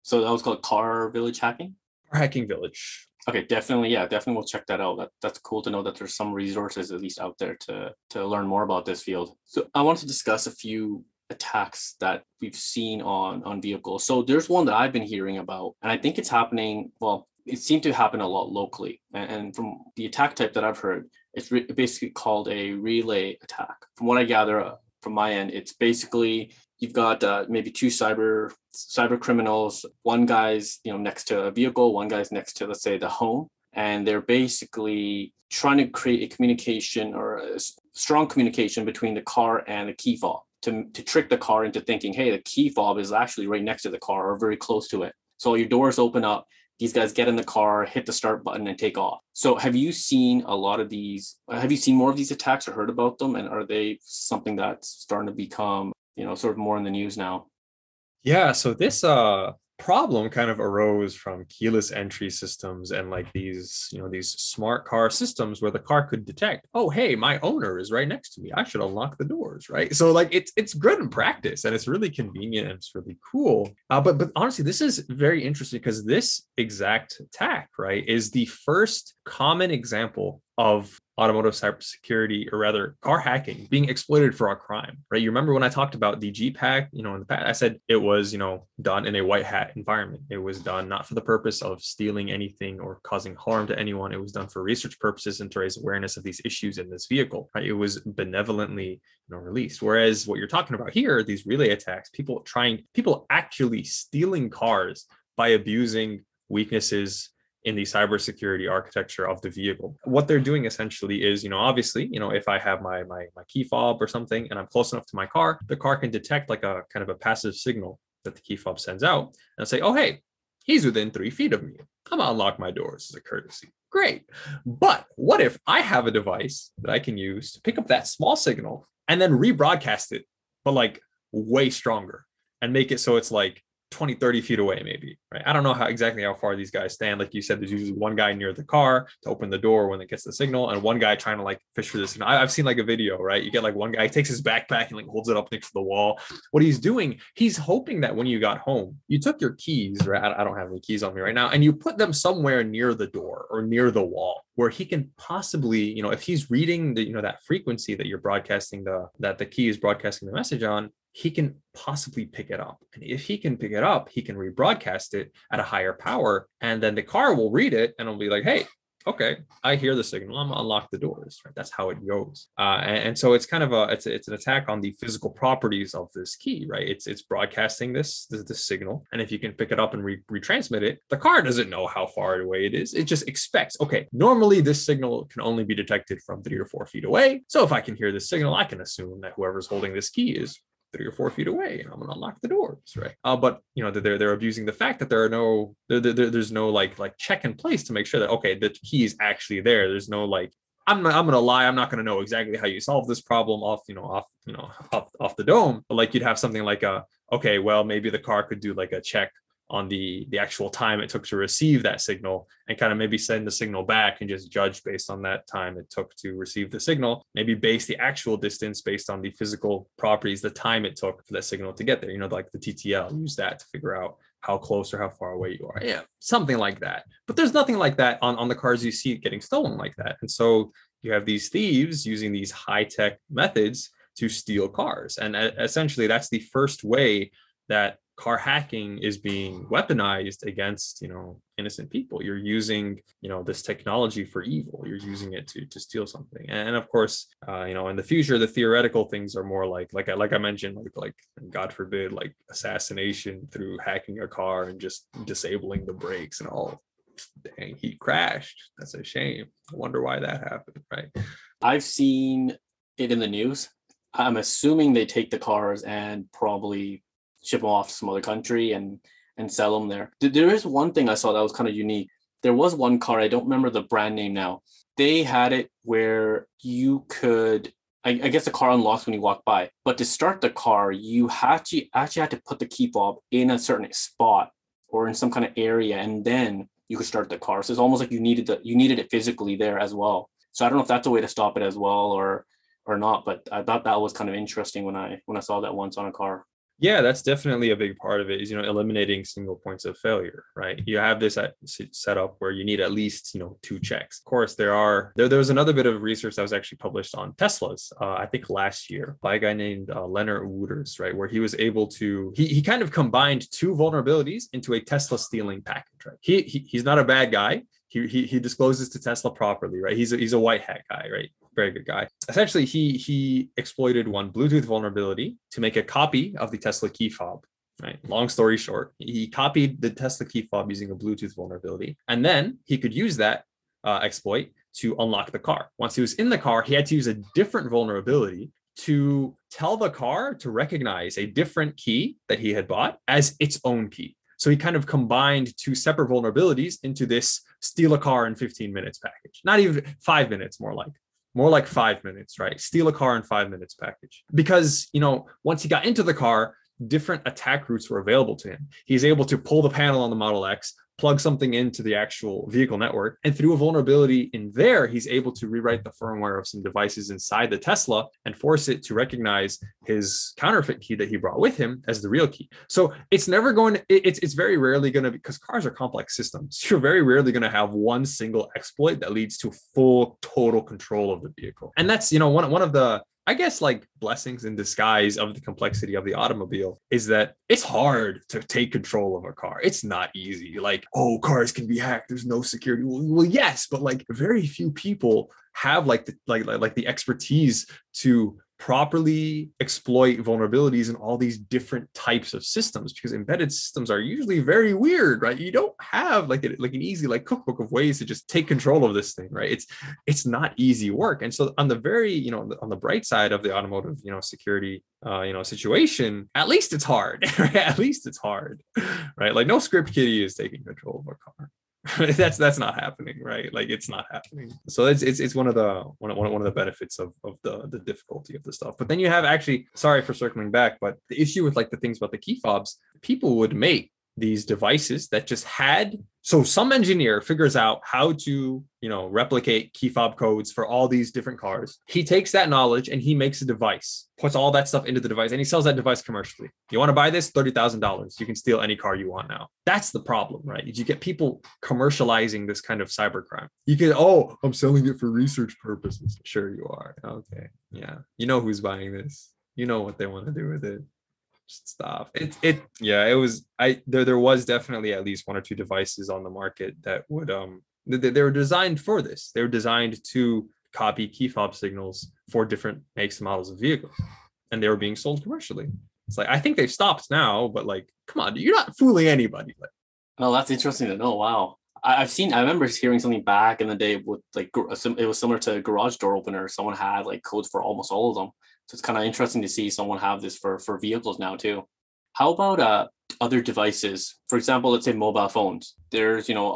A: So that was called Car Village Hacking.
B: Car Hacking Village.
A: Okay, definitely, yeah, definitely we'll check that out. That that's cool to know that there's some resources at least out there to to learn more about this field. So I want to discuss a few attacks that we've seen on on vehicles. So there's one that I've been hearing about, and I think it's happening. Well, it seemed to happen a lot locally, and, and from the attack type that I've heard, it's re- basically called a relay attack. From what I gather uh, from my end, it's basically you've got uh, maybe two cyber cyber criminals. One guy's you know next to a vehicle, one guy's next to let's say the home, and they're basically trying to create a communication or a strong communication between the car and the key fob to, to trick the car into thinking, hey, the key fob is actually right next to the car or very close to it. So your doors open up, these guys get in the car, hit the start button, and take off. So have you seen a lot of these? Have you seen more of these attacks or heard about them? And are they something that's starting to become, you know, sort of more in the news now?
B: Yeah. So this uh problem kind of arose from keyless entry systems and like these you know these smart car systems where the car could detect oh hey my owner is right next to me. I should unlock the doors right? So like it's it's good in practice and it's really convenient and it's really cool. Uh, but but honestly this is very interesting because this exact attack right is the first common example of automotive cybersecurity, or rather car hacking, being exploited for a crime, right? You remember when I talked about the Jeep hack, you know, in the past, I said it was, you know, done in a white hat environment. It was done not for the purpose of stealing anything or causing harm to anyone. It was done for research purposes and to raise awareness of these issues in this vehicle, right? It was benevolently, you know, released. Whereas what you're talking about here, these relay attacks, people trying, people actually stealing cars by abusing weaknesses in the cybersecurity architecture of the vehicle. What they're doing essentially is, you know, obviously, you know, if I have my my my key fob or something and I'm close enough to my car, the car can detect like a kind of a passive signal that the key fob sends out and say, oh hey, he's within three feet of me. I'm gonna unlock my doors as a courtesy. Great. But what if I have a device that I can use to pick up that small signal and then rebroadcast it, but like way stronger and make it so it's like 20 30 feet away maybe right? I don't know how exactly how far these guys stand. Like you said there's usually one guy near the car to open the door when it gets the signal and one guy trying to like fish for this and I, have seen like a video right? You get like one guy takes his backpack and like holds it up next to the wall. What he's doing he's hoping that when you got home you took your keys right? I don't have any keys on me right now and you put them somewhere near the door or near the wall where he can possibly you know if he's reading the you know that frequency that you're broadcasting the that the key is broadcasting the message on he can possibly pick it up. And if he can pick it up, he can rebroadcast it at a higher power. And then the car will read it and it'll be like, hey, okay, I hear the signal. I'm gonna unlock the doors. Right, that's how it goes. Uh, and, and, so it's kind of a it's it's an attack on the physical properties of this key. Right, it's it's broadcasting this this, this signal, and if you can pick it up and re- retransmit it, the car doesn't know how far away it is. It just expects. Okay, normally this signal can only be detected from three or four feet away. So if I can hear this signal, I can assume that whoever's holding this key is three or four feet away and I'm gonna unlock the doors, right? Uh, but you know they're they're abusing the fact that there are no there, there, there's no like like check in place to make sure that okay the key is actually there. There's no like I'm not, I'm gonna lie. I'm not gonna know exactly how you solve this problem off you know off you know off off the dome. But like you'd have something like a okay, well maybe the car could do like a check on the the actual time it took to receive that signal and kind of maybe send the signal back and just judge based on that time it took to receive the signal. Maybe base the actual distance based on the physical properties the time it took for that signal to get there you know like the ttl use that to figure out how close or how far away you are. Yeah. Something like that. But there's nothing like that on, on the cars you see getting stolen like that. And so you have these thieves using these high-tech methods to steal cars. And essentially that's the first way that car hacking is being weaponized against you know innocent people. You're using you know this technology for evil. You're using it to to steal something. And of course uh, you know in the future the theoretical things are more like like I, like I mentioned like like god forbid like assassination through hacking a car and just disabling the brakes and all. Dang he crashed. That's a shame. I wonder why that happened right?
A: I've seen it in the news. I'm assuming they take the cars and probably ship them off to some other country and and sell them there. There is one thing I saw that was kind of unique. There was one car, I don't remember the brand name now. They had it where you could, I, I guess the car unlocks when you walk by, but to start the car, you to actually had to put the key fob in a certain spot or in some kind of area, and then you could start the car. So it's almost like you needed the you needed it physically there as well. So I don't know if that's a way to stop it as well or or not, but I thought that was kind of interesting when I when I saw that once on a car
B: yeah that's definitely a big part of it is you know eliminating single points of failure right? You have this set up where you need at least you know two checks. Of course there are there, there was another bit of research that was actually published on teslas uh, i think last year by a guy named uh, lennert wouters right? Where he was able to he, he kind of combined two vulnerabilities into a tesla stealing package right? He, he he's not a bad guy. He, he, he discloses to Tesla properly, right? He's a, he's a white hat guy, right? Very good guy. Essentially, he he exploited one Bluetooth vulnerability to make a copy of the Tesla key fob. Right. Long story short, he copied the Tesla key fob using a Bluetooth vulnerability, and then he could use that uh, exploit to unlock the car. Once he was in the car, he had to use a different vulnerability to tell the car to recognize a different key that he had bought as its own key. So he kind of combined two separate vulnerabilities into this steal a car in 15 minutes package. Not even five minutes, more like more like five minutes, right? Steal a car in five minutes package. Because, you know, once he got into the car, different attack routes were available to him. He's able to pull the panel on the Model X, plug something into the actual vehicle network. And through a vulnerability in there, he's able to rewrite the firmware of some devices inside the Tesla and force it to recognize his counterfeit key that he brought with him as the real key. So it's never going to, it's, it's very rarely going to, because cars are complex systems. You're very rarely going to have one single exploit that leads to full total control of the vehicle. And that's, you know, one, one of the, I guess like blessings in disguise of the complexity of the automobile is that it's hard to take control of a car. It's not easy. Like, oh, cars can be hacked. There's no security. Well, well yes, but like very few people have like the like, like like the expertise to properly exploit vulnerabilities in all these different types of systems because embedded systems are usually very weird right? You don't have like a, like an easy like cookbook of ways to just take control of this thing right? It's it's not easy work. And so on the very you know on the bright side of the automotive you know security uh, you know situation at least it's hard right? at least it's hard right? Like no script kiddie is taking control of a car that's that's not happening right? Like it's not happening. So it's it's, it's one of the one of, one of the benefits of, of the the difficulty of the stuff. But then you have actually sorry for circling back but the issue with like the things about the key fobs people would make these devices that just had so some engineer figures out how to you know replicate key fob codes for all these different cars. He takes that knowledge and he makes a device puts all that stuff into the device and he sells that device commercially. You want to buy this? $30000 you can steal any car you want now. That's the problem right? You get people commercializing this kind of cybercrime. You can oh i'm selling it for research purposes. Sure you are. Okay. Yeah. You know who's buying this. You know what they want to do with it stuff. It it yeah, it was I there there was definitely at least one or two devices on the market that would um they, they were designed for this. They were designed to copy key fob signals for different makes and models of vehicles, and they were being sold commercially. It's like I think they've stopped now, but like, come on, you're not fooling anybody. Like,
A: no, that's interesting to know. Wow. I've seen. I remember hearing something back in the day with like it was similar to a garage door opener. Someone had like codes for almost all of them. So it's kind of interesting to see someone have this for for vehicles now too. How about uh other devices? For example, let's say mobile phones. There's you know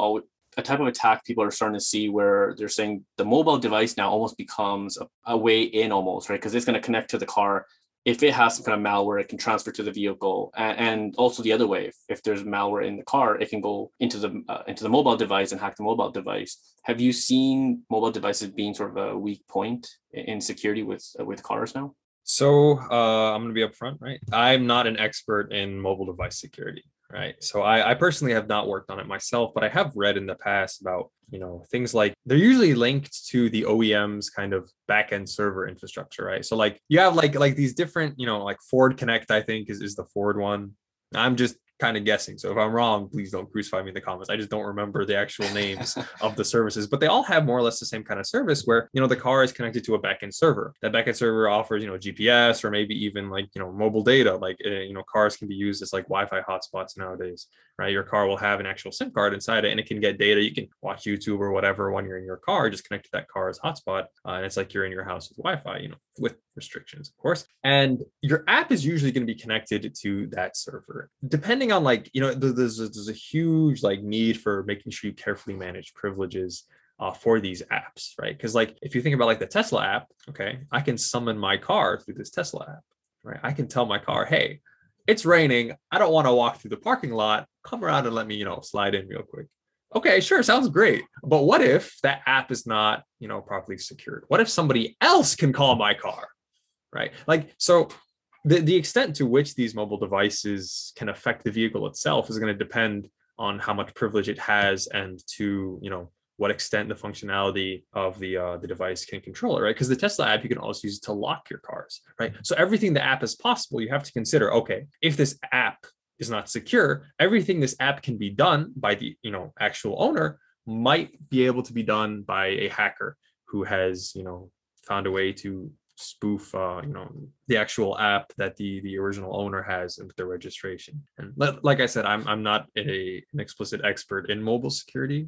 A: a, a type of attack people are starting to see where they're saying the mobile device now almost becomes a, a way in almost right because it's going to connect to the car if it has some kind of malware, it can transfer to the vehicle, and, also the other way. If, if, there's malware in the car, it can go into the uh, into the mobile device and hack the mobile device. Have you seen mobile devices being sort of a weak point in security with uh, with cars now?
B: So uh, I'm going to be upfront, right? I'm not an expert in mobile device security, right? So I, I, personally have not worked on it myself, but I have read in the past about you know things like they're usually linked to the OEM's kind of backend server infrastructure, right? So like you have like like these different you know like Ford Connect, I think is is the Ford one. I'm just kind of guessing. So if I'm wrong, please don't crucify me in the comments. I just don't remember the actual names of the services, but they all have more or less the same kind of service where, you know, the car is connected to a backend server. That backend server offers, you know, GPS or maybe even like, you know, mobile data. Like, uh, you know, cars can be used as like Wi Fi hotspots nowadays, right? Your car will have an actual SIM card inside it and it can get data. You can watch YouTube or whatever when you're in your car, just connect to that car's hotspot. Uh, and it's like you're in your house with Wi Fi, you know, with restrictions, of course. And your app is usually going to be connected to that server. Depending on like, you know, there's, there's a huge like need for making sure you carefully manage privileges uh, for these apps, right? Because like if you think about like the Tesla app, okay, I can summon my car through this Tesla app, right? I can tell my car, hey, it's raining. I don't want to walk through the parking lot. Come around and let me, you know, slide in real quick. Okay, sure, sounds great. But what if that app is not, you know, properly secured? What if somebody else can call my car? Right? Like, so the, the extent to which these mobile devices can affect the vehicle itself is going to depend on how much privilege it has and to, you know, what extent the functionality of the uh, the device can control it, right? Because the Tesla app you can also use to lock your cars, right? So everything the app is possible, you have to consider. Okay, if this app is not secure, everything this app can be done by the you know actual owner might be able to be done by a hacker who has you know found a way to spoof uh, you know the actual app that the the original owner has with their registration. And like i said i'm, I'm not a an explicit expert in mobile security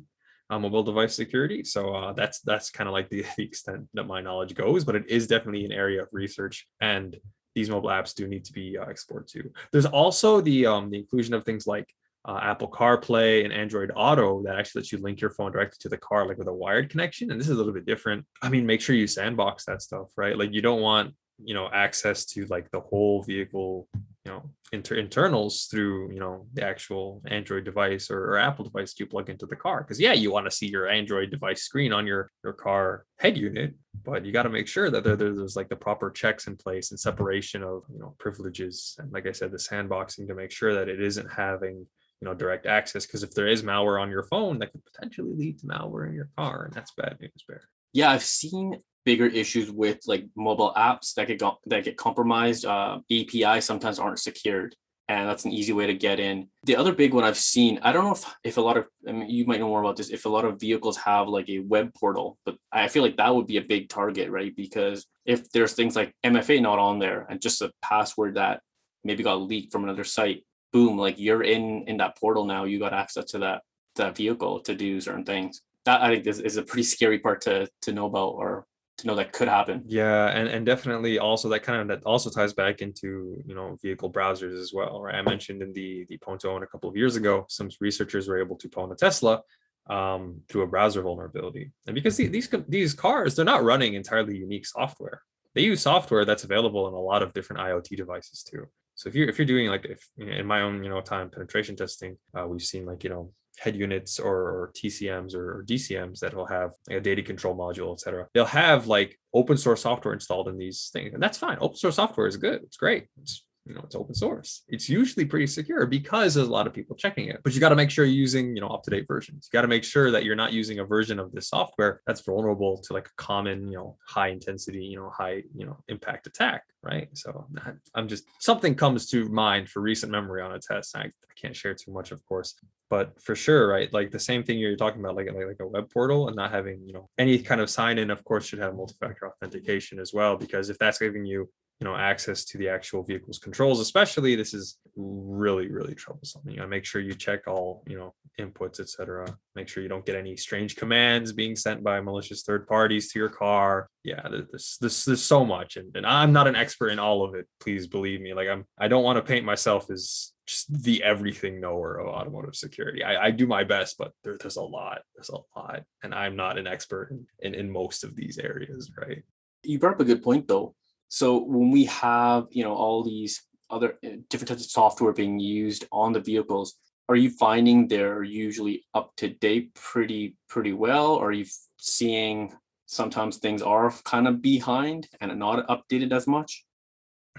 B: uh, mobile device security. So uh, that's that's kind of like the, the extent that my knowledge goes but it is definitely an area of research and these mobile apps do need to be uh, explored too. There's also the um the inclusion of things like uh, Apple CarPlay and Android Auto that actually lets you link your phone directly to the car, like with a wired connection. And this is a little bit different. I mean, make sure you sandbox that stuff, right? Like you don't want, you know, access to like the whole vehicle you know inter- internals through you know the actual android device or, or apple device you plug into the car because yeah you want to see your android device screen on your your car head unit but you got to make sure that there, there's like the proper checks in place and separation of you know privileges and like i said the sandboxing to make sure that it isn't having you know direct access because if there is malware on your phone that could potentially lead to malware in your car and that's bad news bear
A: yeah i've seen bigger issues with like mobile apps that get that get compromised. Uh, API sometimes aren't secured, and that's an easy way to get in. The other big one I've seen, I don't know if if a lot of, I mean, you might know more about this. If a lot of vehicles have like a web portal, but I feel like that would be a big target, right? Because if there's things like MFA not on there and just a password that maybe got leaked from another site, boom, like you're in in that portal now. You got access to that that vehicle to do certain things. That I think is, is a pretty scary part to to know about or to know that could happen.
B: Yeah, and and definitely also that kind of that also ties back into you know vehicle browsers as well, right? I mentioned in the the Pwn2Own a couple of years ago, some researchers were able to pwn a Tesla um, through a browser vulnerability, and because the, these these cars they're not running entirely unique software. They use software that's available in a lot of different IoT devices too. So if you're if you're doing like if in my own you know time penetration testing, uh, we've seen like you know head units or, or TCMs or, or, DCMs that will have like a data control module, etc. They'll have like open source software installed in these things, and that's fine. Open source software is good. It's great. It's you know it's open source. It's usually pretty secure because there's a lot of people checking it. But you got to make sure you're using you know up-to-date versions. You got to make sure that you're not using a version of this software that's vulnerable to like a common you know high intensity you know high you know impact attack right? So i'm just something comes to mind for recent memory on a test. I, I can't share too much of course. But for sure right like the same thing you're talking about like, like like a web portal and not having you know any kind of sign in of course should have multi-factor authentication as well because if that's giving you you know access to the actual vehicle's controls especially this is really really troublesome. You know make sure you check all you know inputs etc make sure you don't get any strange commands being sent by malicious third parties to your car. Yeah there's this there's so much and, and i'm not an expert in all of it please believe me. Like i'm i don't want to paint myself as just the everything knower of automotive security. I, I do my best but there, there's a lot there's a lot and i'm not an expert in, in in most of these areas right?
A: You brought up a good point though so when we have, you know, all these other uh, different types of software being used on the vehicles, are you finding they're usually up to date pretty pretty well? Are you seeing sometimes things are kind of behind and not updated as much?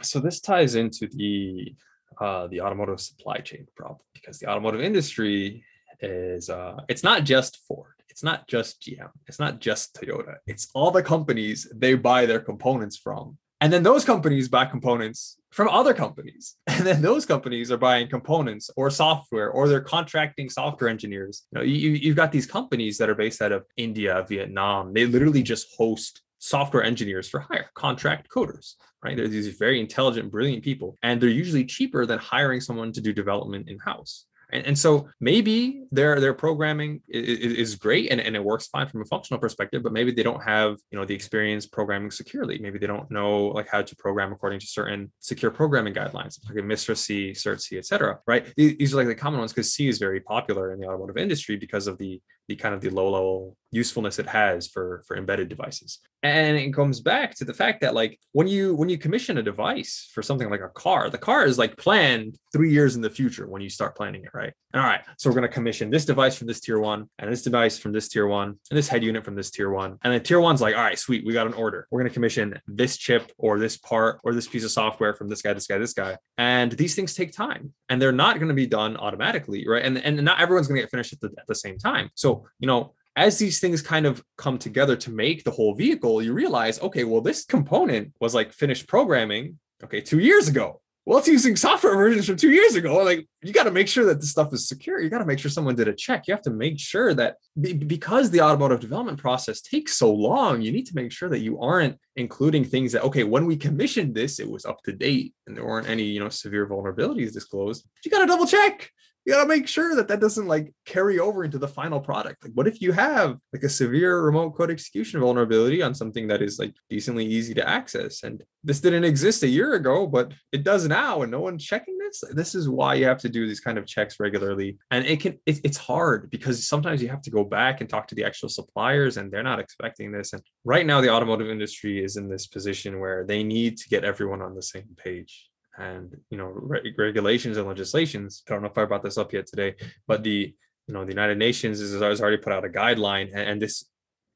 B: So this ties into the uh, the automotive supply chain problem because the automotive industry is uh, it's not just Ford, it's not just GM, it's not just Toyota, it's all the companies they buy their components from and then those companies buy components from other companies. And then those companies are buying components or software or they're contracting software engineers. You know, you, you've got these companies that are based out of India, Vietnam. They literally just host software engineers for hire, contract coders, right? They're these very intelligent, brilliant people, and they're usually cheaper than hiring someone to do development in house. And, and so maybe their their programming is, is, great and, and it works fine from a functional perspective, but maybe they don't have you know the experience programming securely. Maybe they don't know like how to program according to certain secure programming guidelines, like a MISRA C, CERT C, etc. Right? These are like the common ones because C is very popular in the automotive industry because of the the kind of the low level usefulness it has for for embedded devices. And it comes back to the fact that like when you when you commission a device for something like a car the car is like planned three years in the future when you start planning it right? And all right so we're going to commission this device from this tier one and this device from this tier one and this head unit from this tier one. And then tier one's like all right sweet we got an order. We're going to commission this chip or this part or this piece of software from this guy this guy this guy. And these things take time and they're not going to be done automatically right? And and not everyone's going to get finished at the, at the same time. So you know as these things kind of come together to make the whole vehicle, you realize, okay, well, this component was like finished programming, okay, two years ago. Well, it's using software versions from two years ago. Like, you got to make sure that the stuff is secure. You got to make sure someone did a check. You have to make sure that be, because the automotive development process takes so long, you need to make sure that you aren't including things that, okay, when we commissioned this, it was up to date and there weren't any, you know, severe vulnerabilities disclosed. You got to double check you got to make sure that that doesn't like carry over into the final product. Like, what if you have like a severe remote code execution vulnerability on something that is like decently easy to access? And this didn't exist a year ago, but it does now, and no one's checking this. This is why you have to do these kind of checks regularly. And it can, it, it's hard because sometimes you have to go back and talk to the actual suppliers, and they're not expecting this. And right now, the automotive industry is in this position where they need to get everyone on the same page and you know re- regulations and legislations. I don't know if I brought this up yet today, but the you know the United Nations has already put out a guideline, and, and this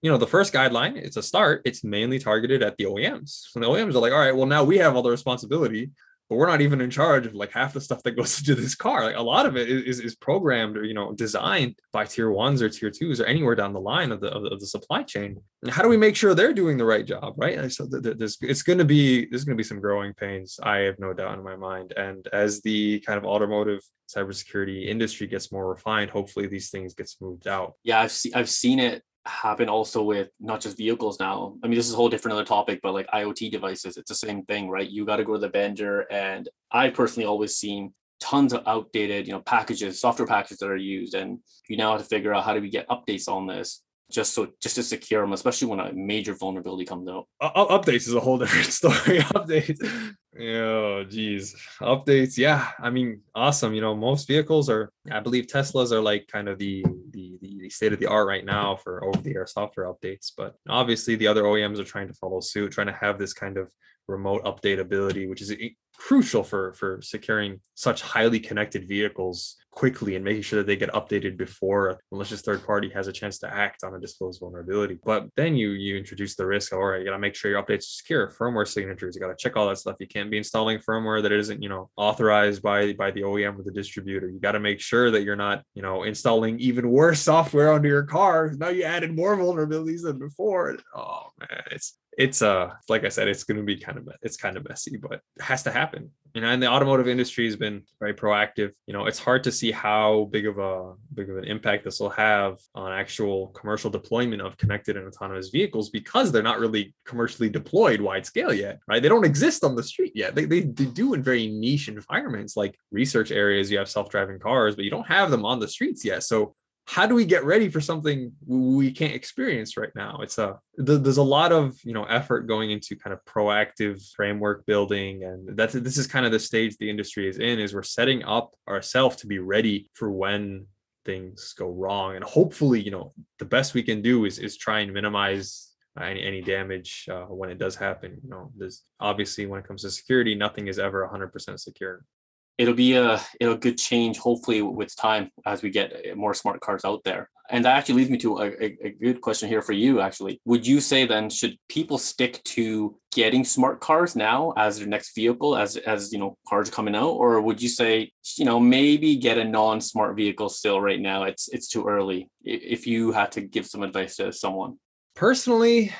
B: you know, the first guideline, it's a start. It's mainly targeted at the OEMs. And the OEMs are like, all right, well, now we have all the responsibility but we're not even in charge of like half the stuff that goes into this car. Like a lot of it is, is programmed or you know designed by tier ones or tier twos or anywhere down the line of the of the, of the supply chain. And how do we make sure they're doing the right job, right? So there's it's going to be there's going to be some growing pains. I have no doubt in my mind. And as the kind of automotive cybersecurity industry gets more refined, hopefully these things get smoothed out.
A: Yeah, I've seen I've seen it happen also with not just vehicles now. I mean, this is a whole different other topic, but like IoT devices, it's the same thing, right? You got to go to the vendor. And I personally always seen tons of outdated, you know, packages, software packages that are used. And you now have to figure out how do we get updates on this just so just to secure them, especially when a major vulnerability comes out.
B: Uh, updates is a whole different story. updates, oh geez, updates. Yeah, I mean, awesome. You know, most vehicles are, I believe Teslas are like kind of the the state of the art right now for over the air software updates. But obviously, the other OEMs are trying to follow suit, trying to have this kind of remote update ability, which is crucial for for securing such highly connected vehicles quickly and making sure that they get updated before a malicious third party has a chance to act on a disclosed vulnerability. But then you you introduce the risk all right, you got to make sure your updates are secure, firmware signatures, you got to check all that stuff. You can't be installing firmware that isn't you know authorized by by the OEM or the distributor. You got to make sure that you're not you know installing even worse software onto your car. Now you added more vulnerabilities than before. Oh man, it's it's uh like I said, it's going to be kind of it's kind of messy, but it has to happen. You know, and the automotive industry has been very proactive. You know, it's hard to see how big of a big of an impact this will have on actual commercial deployment of connected and autonomous vehicles because they're not really commercially deployed wide scale yet, right? They don't exist on the street yet. They, they, they do in very niche environments like research areas. You have self-driving cars, but you don't have them on the streets yet. So how do we get ready for something we can't experience right now? It's a there's a lot of you know effort going into kind of proactive framework building and that's this is kind of the stage the industry is in is we're setting up ourselves to be ready for when things go wrong. And hopefully you know the best we can do is is try and minimize any, any damage uh, when it does happen. You know there's obviously when it comes to security nothing is ever 100% secure
A: it'll be a it'll good change hopefully with time as we get uh, more smart cars out there. And that actually leads me to a, a, a, good question here for you actually. Would you say then should people stick to getting smart cars now as their next vehicle as as you know cars are coming out? Or would you say you know maybe get a non-smart vehicle still right now? It's it's too early if you had to give some advice to someone.
B: Personally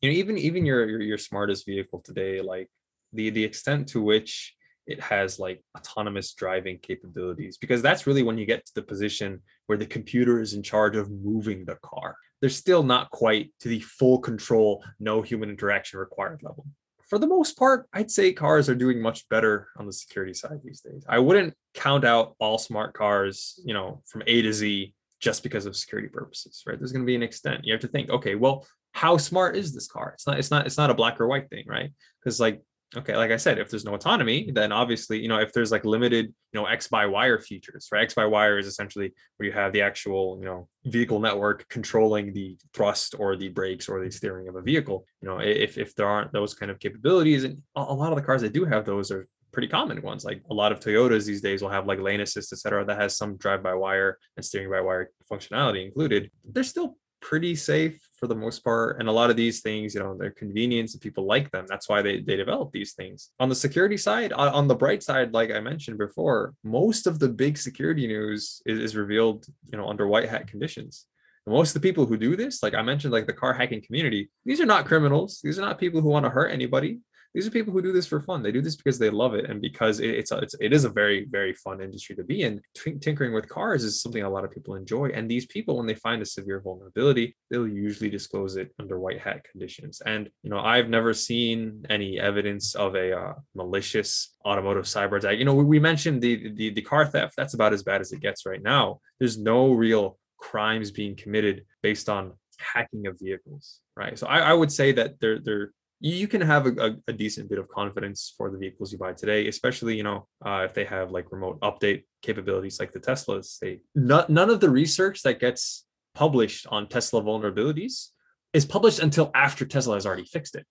B: you know even even your your, your smartest vehicle today like the the extent to which it has like autonomous driving capabilities because that's really when you get to the position where the computer is in charge of moving the car. They're still not quite to the full control, no human interaction required level. For the most part, I'd say cars are doing much better on the security side these days. I wouldn't count out all smart cars, you know, from A to Z just because of security purposes, right? There's going to be an extent. You have to think, okay, well, how smart is this car? It's not, it's not, it's not a black or white thing, right? Because like okay like i said if there's no autonomy then obviously you know if there's like limited you know x by wire features right? X by wire is essentially where you have the actual you know vehicle network controlling the thrust or the brakes or the mm-hmm. steering of a vehicle. You know if if there aren't those kind of capabilities and a lot of the cars that do have those are pretty common ones. Like a lot of toyotas these days will have like lane assist etc that has some drive by wire and steering by wire functionality included. They're still pretty safe for the most part. And a lot of these things, you know, they're convenience and people like them. That's why they, they develop these things. On the security side, on the bright side, like I mentioned before, most of the big security news is, is revealed, you know, under white hat conditions. And most of the people who do this, like I mentioned, like the car hacking community, these are not criminals. These are not people who want to hurt anybody these are people who do this for fun. They do this because they love it and because it, it's, a, it's it is a very very fun industry to be in. T- tinkering with cars is something a lot of people enjoy, and these people, when they find a severe vulnerability, they'll usually disclose it under white hat conditions. And you know, I've never seen any evidence of a uh, malicious automotive cyber attack. You know, we, we mentioned the, the the car theft. That's about as bad as it gets right now. There's no real crimes being committed based on hacking of vehicles right so I, I, would say that there there you can have a, a, decent bit of confidence for the vehicles you buy today, especially you know uh, if they have like remote update capabilities like the Teslas. They none of the research that gets published on Tesla vulnerabilities is published until after Tesla has already fixed it.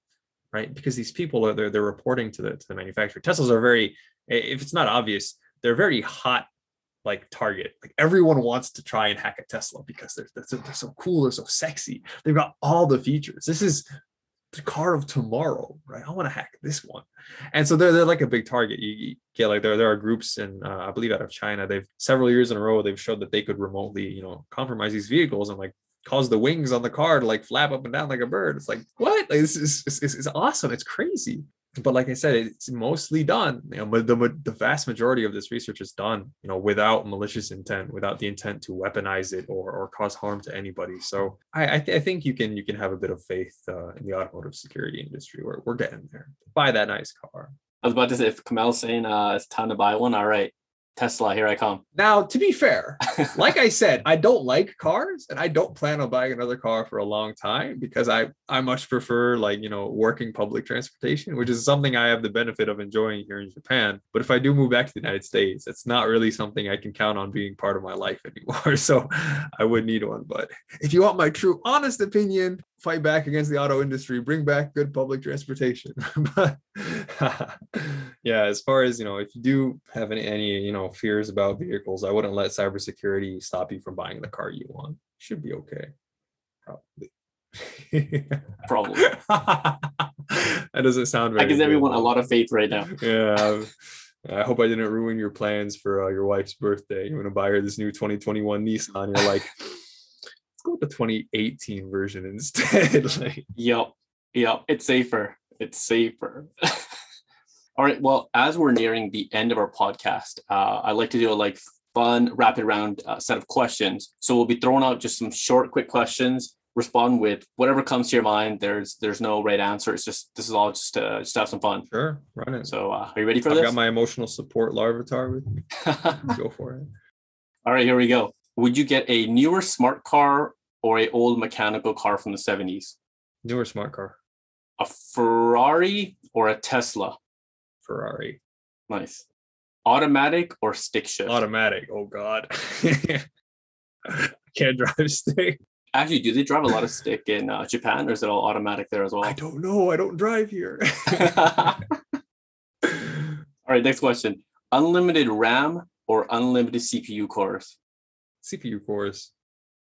B: right? Because these people are they're, they're reporting to the to the manufacturer. Teslas are very, if it's not obvious, they're very hot like target. Like everyone wants to try and hack a Tesla because they're, they're so cool, they're so sexy. They've got all the features. This is the car of tomorrow, right? I want to hack this one. And so they're, they're like a big target. You, you get like there, there are groups in, uh, I believe out of China, they've several years in a row, they've showed that they could remotely, you know, compromise these vehicles and like cause the wings on the car to like flap up and down like a bird. It's like, what? Like, this is, it's, it's awesome. It's crazy but like I said, it's mostly done. You know, the the vast majority of this research is done, you know, without malicious intent, without the intent to weaponize it or or cause harm to anybody. So I I, th- I think you can you can have a bit of faith uh, in the automotive security industry. We're we're getting there. Buy that nice car.
A: I was about to say if Kamel's saying uh, it's time to buy one, all right, Tesla, here I come.
B: Now, to be fair, like I said, I don't like cars and I don't plan on buying another car for a long time because I I much prefer like, you know, working public transportation, which is something I have the benefit of enjoying here in Japan. But if I do move back to the United States, it's not really something I can count on being part of my life anymore. So I would need one, but if you want my true honest opinion, fight back against the auto industry, bring back good public transportation. but yeah, as far as you know, if you do have any any you know fears about vehicles, I wouldn't let cybersecurity stop you from buying the car you want. Should be okay, probably.
A: Probably.
B: that doesn't sound
A: very. I give everyone a lot of faith right now.
B: Yeah. I hope I didn't ruin your plans for uh, your wife's birthday. You want to buy her this new 2021 Nissan. You're like, let's go with the 2018 version instead. like,
A: yep, yep, it's safer. It's safer. All right. Well, as we're nearing the end of our podcast, uh, I'd like to do a like fun rapid round uh, set of questions. So we'll be throwing out just some short, quick questions. Respond with whatever comes to your mind. There's there's no right answer. It's just this is all just to just have some fun.
B: Sure, run it.
A: So uh, are you ready for
B: I've
A: this?
B: I got my emotional support Larvitar with me. go for it.
A: All right, here we go would you get a newer smart car or a old mechanical car from the 70s?
B: Newer smart car.
A: A Ferrari or a Tesla?
B: Ferrari.
A: Nice. Automatic or stick shift?
B: Automatic. Oh God. can't drive stick.
A: Actually, do they drive a lot of stick in uh, Japan or is it all automatic there as well? I
B: don't know. I don't drive here.
A: all right, next question. Unlimited RAM or unlimited CPU cores?
B: CPU cores.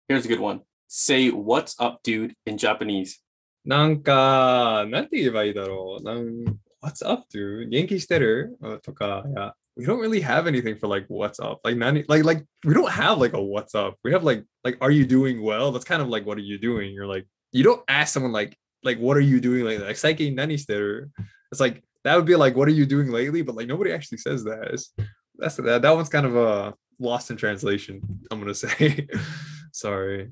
A: Here's a good one. Say what's up, dude, in Japanese.
B: なんか、なんて言えばいいだろう。なん What's up, dude? 元気してるとか、yeah. We don't really have anything for like what's up. Like nani, like like we don't have like a what's up. We have like like are you doing well? That's kind of like what are you doing? You're like you don't ask someone like like what are you doing like like Saikin nani shiteru? It's like that would be like what are you doing lately? But like nobody actually says that. It's, that's that that one's kind of a lost in translation. I'm gonna say. Sorry.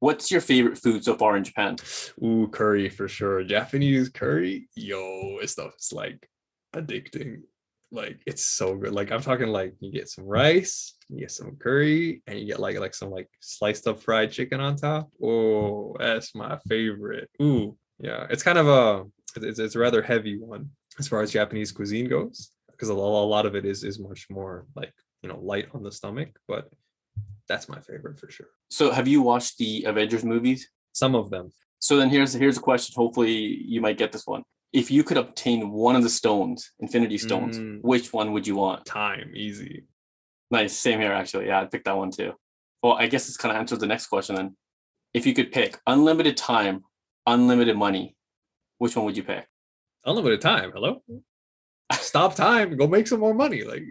A: What's your favorite food so far in Japan?
B: Ooh, curry for sure. Japanese curry, yo, this stuff is like addicting. Like it's so good. Like I'm talking like you get some rice, you get some curry, and you get like like some like sliced up fried chicken on top. Oh, that's my favorite. Ooh, yeah. It's kind of a it's, it's a rather heavy one as far as Japanese cuisine goes because a lot of it is is much more like you know light on the stomach but that's my favorite for sure.
A: So have you watched the avengers movies?
B: Some of them.
A: So then here's here's a question. Hopefully you might get this one. If you could obtain one of the stones infinity stones mm. which one would you want?
B: Time easy.
A: Nice. Same here actually. Yeah i'd pick that one too. Well i guess this kind of answers the next question then. If you could pick unlimited time unlimited money which one would you pick?
B: Unlimited time hello? Stop time go make some more money like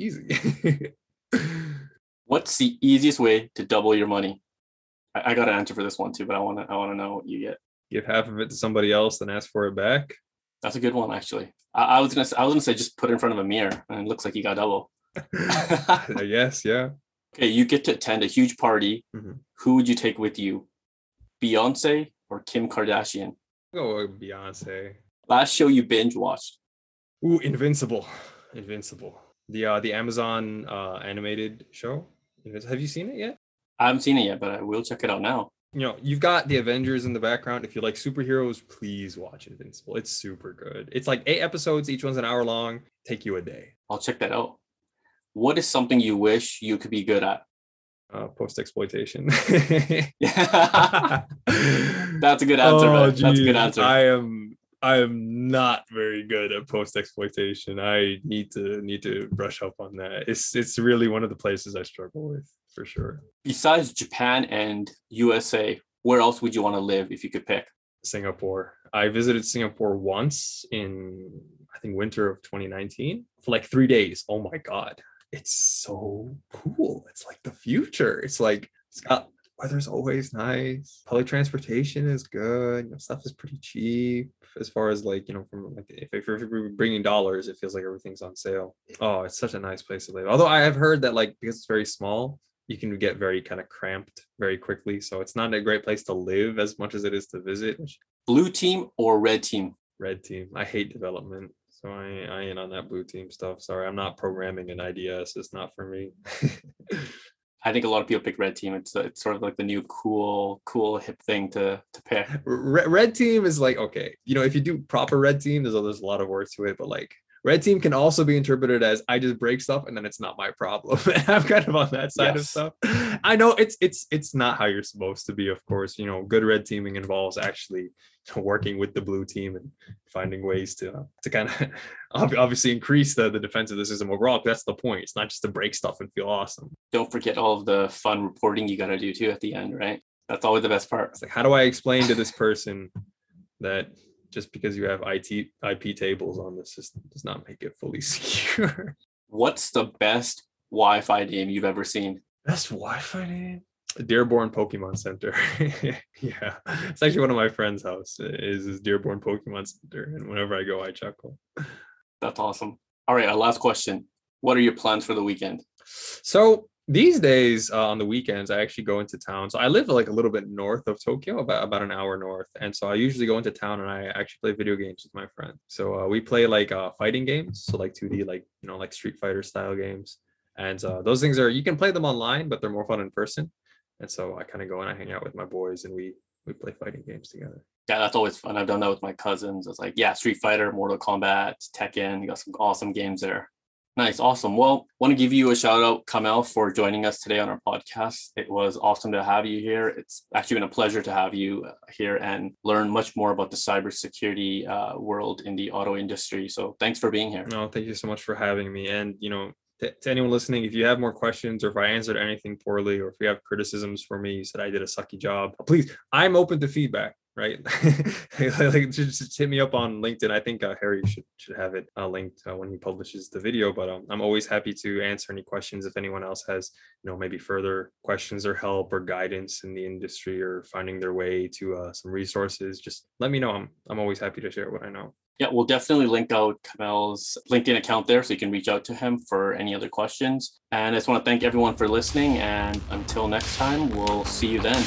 B: easy.
A: What's the easiest way to double your money? I, I got an answer for this one too, but I want to I want to know what you get.
B: Give half of it to somebody else, then ask for it back.
A: That's a good one, actually. I, I was gonna I was gonna say just put it in front of a mirror, and it looks like you got double.
B: yes, yeah.
A: Okay, you get to attend a huge party. Mm-hmm. Who would you take with you? Beyonce or Kim Kardashian?
B: Go Beyonce.
A: Last show you binge watched?
B: Ooh, Invincible. Invincible the uh, the Amazon uh, animated show. Have you seen it yet?
A: I haven't seen it yet, but I will check it out now.
B: You know, you've got the Avengers in the background. If you like superheroes, please watch Invincible. It's super good. It's like eight episodes, each one's an hour long. Take you a day.
A: I'll check that out. What is something you wish you could be good at?
B: Uh, post exploitation.
A: That's a good answer. Oh, That's a good answer.
B: I am I'm not very good at post exploitation. I need to need to brush up on that. It's it's really one of the places I struggle with for sure.
A: Besides Japan and USA, where else would you want to live if you could pick?
B: Singapore. I visited Singapore once in I think winter of 2019 for like 3 days. Oh my god. It's so cool. It's like the future. It's like it's got weather's always nice. Public transportation is good. You know, stuff is pretty cheap as far as like you know from like if, if you're bringing dollars, it feels like everything's on sale. Oh, it's such a nice place to live. Although I have heard that like because it's very small, you can get very kind of cramped very quickly. So it's not a great place to live as much as it is to visit.
A: Blue team or red team?
B: Red team. I hate development. So I, I ain't on that blue team stuff. Sorry, I'm not programming an IDS. It's not for me.
A: I think a lot of people pick red team. It's it's sort of like the new cool, cool hip thing to to pick.
B: Red, red team is like okay, you know, if you do proper red team, there's there's a lot of words to it, but like red team can also be interpreted as I just break stuff and then it's not my problem. I'm kind of on that side yes. of stuff. I know it's it's it's not how you're supposed to be, of course. You know, good red teaming involves actually working with the blue team and finding ways to to kind of obviously increase the, the defense of the system overall. That's the point. It's not just to break stuff and feel awesome.
A: Don't forget all of the fun reporting you got to do too at the end, right? That's always the best part.
B: It's like, how do I explain to this person that just because you have IT IP tables on the system does not make it fully secure?
A: What's the best Wi-Fi name you've ever seen?
B: Best Wi-Fi name? Dearborn Pokemon Center. yeah, it's actually one of my friends' house. Is is Dearborn Pokemon Center, and whenever I go, I chuckle.
A: That's awesome. All right, our last question. What are your plans for the weekend?
B: So these days uh, on the weekends, I actually go into town. So I live like a little bit north of Tokyo, about about an hour north, and so I usually go into town and I actually play video games with my friend. So uh, we play like uh, fighting games, so like 2D, like you know, like Street Fighter style games. And uh, those things are you can play them online, but they're more fun in person. And so I kind of go and I hang out with my boys and we we play fighting games together.
A: Yeah, that's always fun. I've done that with my cousins. It's like, yeah, Street Fighter, Mortal Kombat, Tekken. You got some awesome games there. Nice, awesome. Well, want to give you a shout out, Kamel, for joining us today on our podcast. It was awesome to have you here. It's actually been a pleasure to have you uh, here and learn much more about the cybersecurity uh, world in the auto industry. So thanks for being here.
B: No, thank you so much for having me. And you know, to, to, anyone listening, if you have more questions or if I answered anything poorly or if you have criticisms for me, you said I did a sucky job, please, I'm open to feedback. Right, like just, hit me up on LinkedIn. I think uh, Harry should should have it uh, linked uh, when he publishes the video. But um, I'm always happy to answer any questions if anyone else has, you know, maybe further questions or help or guidance in the industry or finding their way to uh, some resources. Just let me know. I'm I'm always happy to share what I know.
A: Yeah, we'll definitely link out Kamel's LinkedIn account there so you can reach out to him for any other questions. And I just want to thank everyone for listening. And until next time, we'll see you then.